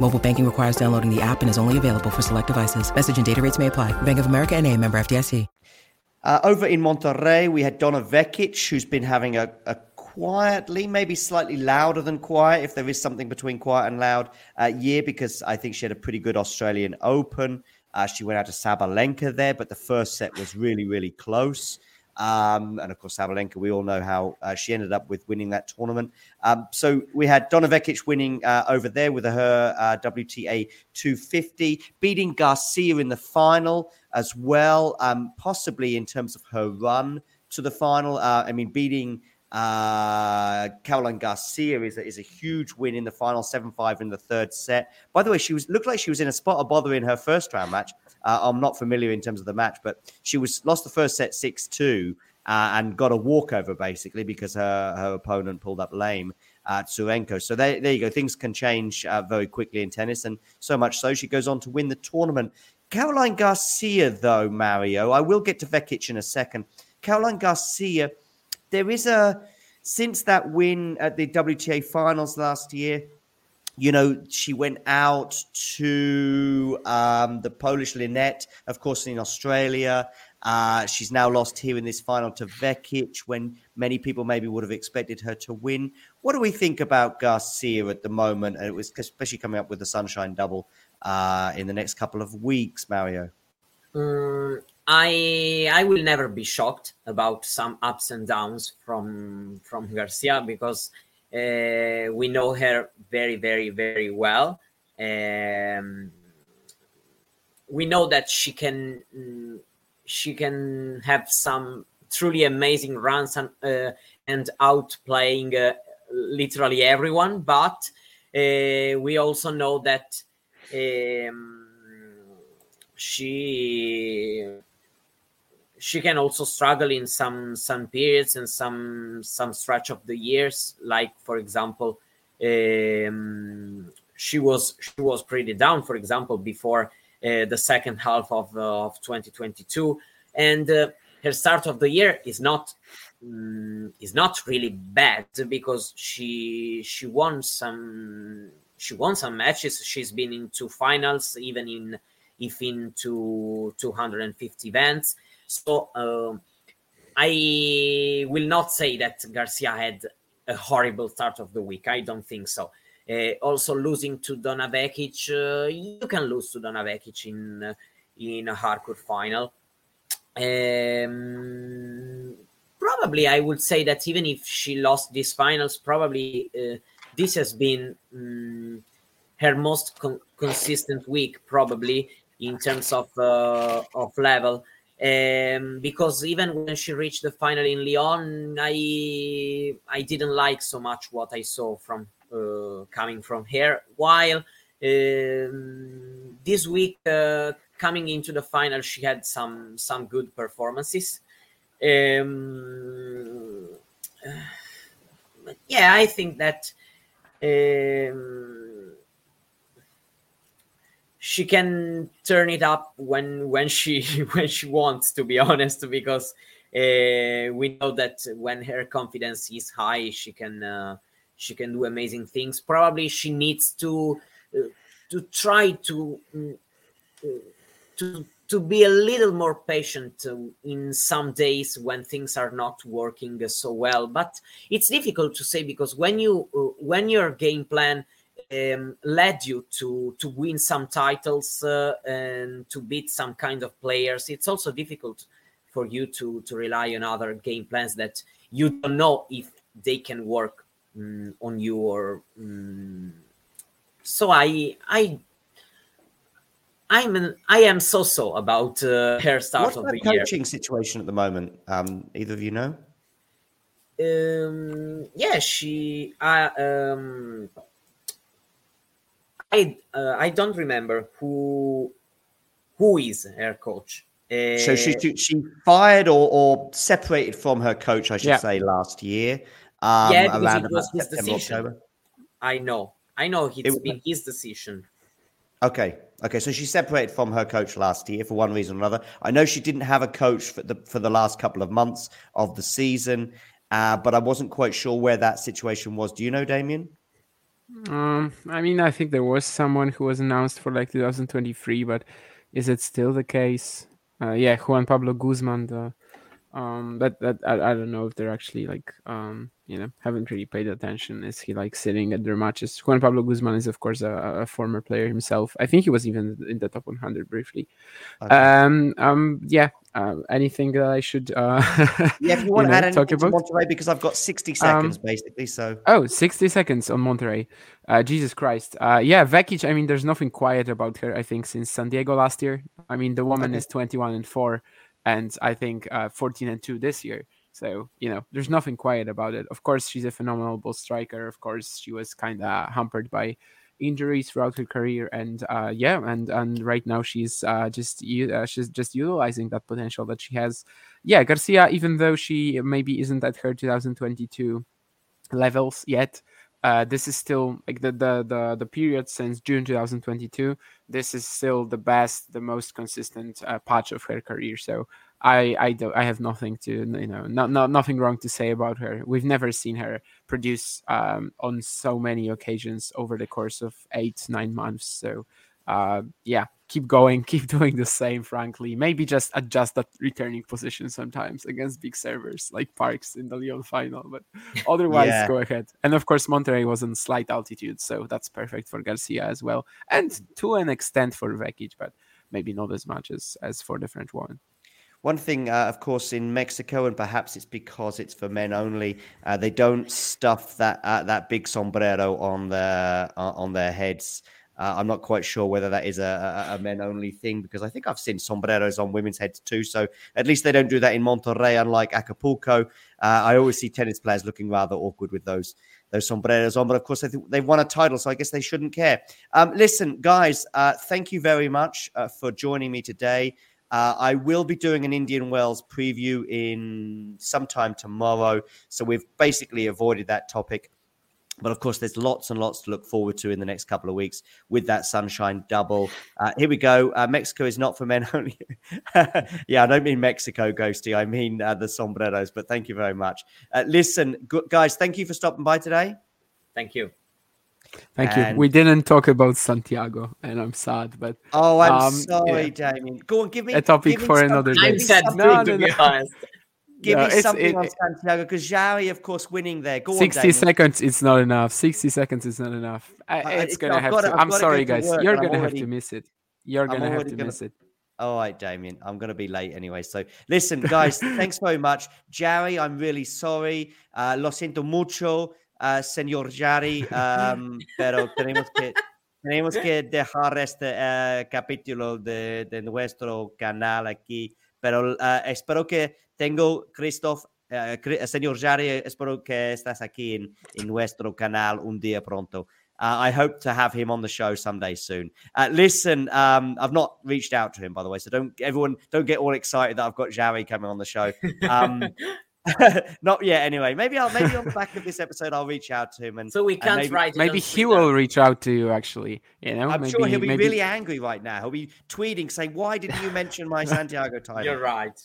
Mobile banking requires downloading the app and is only available for select devices. Message and data rates may apply. Bank of America and a member FDIC. Uh, over in Monterrey, we had Donna Vekic, who's been having a, a quietly, maybe slightly louder than quiet, if there is something between quiet and loud, uh, year because I think she had a pretty good Australian Open. Uh, she went out to Sabalenka there, but the first set was really, really close. Um, and of course, Sabalenka, we all know how uh, she ended up with winning that tournament. Um, so we had Donna Vekic winning uh, over there with her uh, WTA 250, beating Garcia in the final as well, um, possibly in terms of her run to the final. Uh, I mean, beating uh, Caroline Garcia is a, is a huge win in the final, seven five in the third set. By the way, she was looked like she was in a spot of bother in her first round match. Uh, I'm not familiar in terms of the match, but she was lost the first set six two uh, and got a walkover basically because her her opponent pulled up lame. Uh, Tsurenko. So there, there you go. Things can change uh, very quickly in tennis, and so much so she goes on to win the tournament. Caroline Garcia, though, Mario, I will get to Vekic in a second. Caroline Garcia there is a since that win at the WTA finals last year, you know, she went out to um, the Polish Linette, of course, in Australia. Uh, she's now lost here in this final to Vekic when many people maybe would have expected her to win. What do we think about Garcia at the moment? And it was especially coming up with the Sunshine Double uh, in the next couple of weeks, Mario. Um, I I will never be shocked about some ups and downs from from Garcia because uh, we know her very very very well. Um, we know that she can she can have some truly amazing runs and uh, and outplaying uh, literally everyone, but uh, we also know that. Um, she she can also struggle in some some periods and some some stretch of the years. Like for example um, she was she was pretty down for example before uh, the second half of, uh, of 2022 and uh, her start of the year is not um, is not really bad because she she won some she won some matches. She's been into finals even in if into 250 events so um, I will not say that Garcia had a horrible start of the week. I don't think so. Uh, also, losing to Donna Vekic, uh, you can lose to Donna Vekic in uh, in a hard court final. Um, probably, I would say that even if she lost these finals, probably uh, this has been um, her most con- consistent week, probably in terms of uh, of level um, because even when she reached the final in Lyon, I I didn't like so much what I saw from uh, coming from here. While Um, this week, uh, coming into the final, she had some some good performances. Um, yeah, I think that um, she can turn it up when when she when she wants. To be honest, because uh, we know that when her confidence is high, she can uh, she can do amazing things. Probably she needs to uh, to try to uh, to to be a little more patient uh, in some days when things are not working so well but it's difficult to say because when you uh, when your game plan um, led you to to win some titles uh, and to beat some kind of players it's also difficult for you to to rely on other game plans that you don't know if they can work um, on you or um, so i i I'm an, I am so so about uh, her start What's of the coaching situation at the moment? Um, either of you know? Um, yeah, she. I um, I uh, I don't remember who who is her coach. Uh, so she, she, she fired or, or separated from her coach, I should yeah. say, last year. Um, yeah, because it was his September, decision. October. I know, I know. It's it, been his decision. Okay. Okay. So she separated from her coach last year for one reason or another. I know she didn't have a coach for the for the last couple of months of the season, uh, but I wasn't quite sure where that situation was. Do you know, Damian? Um, I mean, I think there was someone who was announced for like 2023, but is it still the case? Uh, yeah, Juan Pablo Guzman, the um that that I, I don't know if they're actually like um you know haven't really paid attention. Is he like sitting at their matches juan pablo guzman is of course a, a former player himself. I think he was even in the top 100 briefly. Okay. um um yeah uh, anything that i should uh yeah if you want you know, to add talk about? Monterrey because i've got 60 seconds um, basically so. oh 60 seconds on monterrey. Uh jesus christ. Uh yeah vekic i mean there's nothing quiet about her i think since san diego last year. I mean the woman okay. is 21 and 4 and I think uh, 14 and 2 this year. So, you know, there's nothing quiet about it. Of course, she's a phenomenal ball striker. Of course, she was kind of hampered by injuries throughout her career and uh, yeah and and right now she's uh, just uh, she's just utilizing that potential that she has yeah garcia even though she maybe isn't at her 2022 levels yet uh, this is still like the, the the the period since June 2022. This is still the best, the most consistent uh, patch of her career. So I I do I have nothing to you know not, not nothing wrong to say about her. We've never seen her produce um, on so many occasions over the course of eight nine months. So uh, yeah, keep going, keep doing the same, frankly. Maybe just adjust that returning position sometimes against big servers like Parks in the Lyon final, but otherwise, yeah. go ahead. And of course, Monterrey was on slight altitude, so that's perfect for Garcia as well, and to an extent for Vekic, but maybe not as much as, as for the French woman. One thing, uh, of course, in Mexico, and perhaps it's because it's for men only, uh, they don't stuff that uh, that big sombrero on their uh, on their heads. Uh, I'm not quite sure whether that is a, a, a, men only thing because I think I've seen sombreros on women's heads too. So at least they don't do that in Monterrey, unlike Acapulco. Uh, I always see tennis players looking rather awkward with those those sombreros on, but of course they they've won a title, so I guess they shouldn't care. Um, listen, guys, uh, thank you very much uh, for joining me today. Uh, I will be doing an Indian Wells preview in sometime tomorrow, so we've basically avoided that topic. But of course, there's lots and lots to look forward to in the next couple of weeks with that sunshine double. Uh, here we go. Uh, Mexico is not for men only. yeah, I don't mean Mexico, Ghosty. I mean uh, the sombreros. But thank you very much. Uh, listen, guys, thank you for stopping by today. Thank you. Thank and... you. We didn't talk about Santiago, and I'm sad, but oh, I'm um, sorry, yeah. Damian. Go on, give me a topic for another day. I'm sad no, no, no. Give no, me something it, on Santiago because Jarry, of course, winning there. Go 60 on, seconds, it's not enough. 60 seconds is not enough. I, uh, it's, gonna have to. I'm sorry, guys. You're gonna have to miss it. You're gonna have to gonna... miss it. All right, Damian. I'm going to be late anyway. So, listen, guys, thanks very much. Jarry, I'm really sorry. Uh, lo siento mucho, uh, señor Jarry. Um, pero tenemos que, tenemos que dejar este uh, capítulo de, de, nuestro canal aquí. Pero uh, espero que tengo, Christoph, uh, señor Jarry, espero que estás aquí en, en, nuestro canal un día pronto. I hope to have him on the show someday soon. Uh, listen, um, I've not reached out to him by the way, so don't everyone don't get all excited that I've got Jarry coming on the show. Um, Not yet. Anyway, maybe I'll maybe on the back of this episode I'll reach out to him and so we can't maybe, write. Maybe he will reach out to you. Actually, you know, I'm maybe, sure he'll be maybe... really angry right now. He'll be tweeting saying, "Why didn't you mention my Santiago title?" You're right.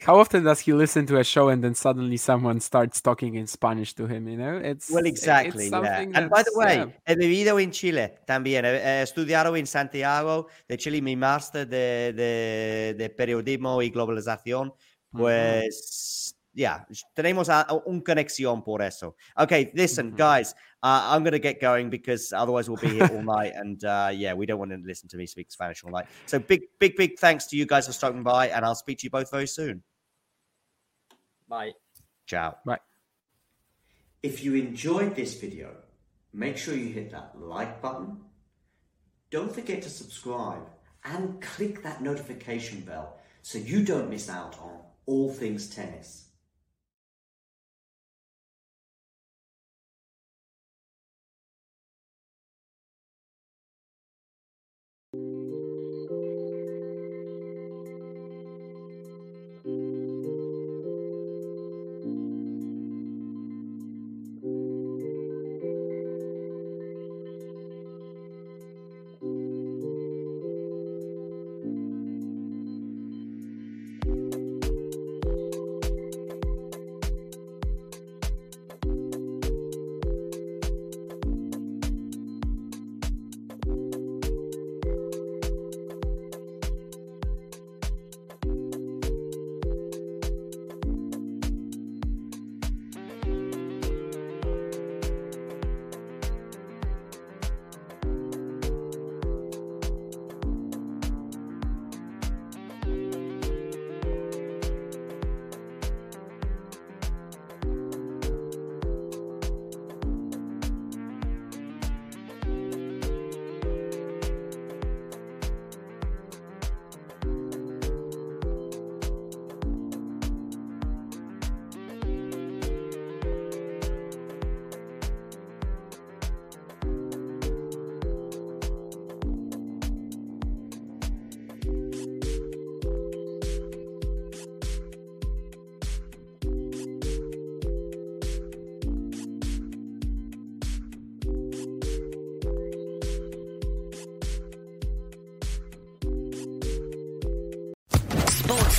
How often does he listen to a show and then suddenly someone starts talking in Spanish to him? You know, it's well, exactly. It's yeah. And by the way, yeah. he vivido en Chile también. He estudiado en Santiago de Chile mi máster de, de, de periodismo y globalización. Mm-hmm. Pues. Yeah, tenemos a, un conexión por eso. Okay, listen, mm-hmm. guys, uh, I'm going to get going because otherwise we'll be here all night. And uh, yeah, we don't want to listen to me speak Spanish all night. So big, big, big thanks to you guys for stopping by. And I'll speak to you both very soon. Bye. Ciao. Bye. If you enjoyed this video, make sure you hit that like button. Don't forget to subscribe and click that notification bell so you don't miss out on all things tennis.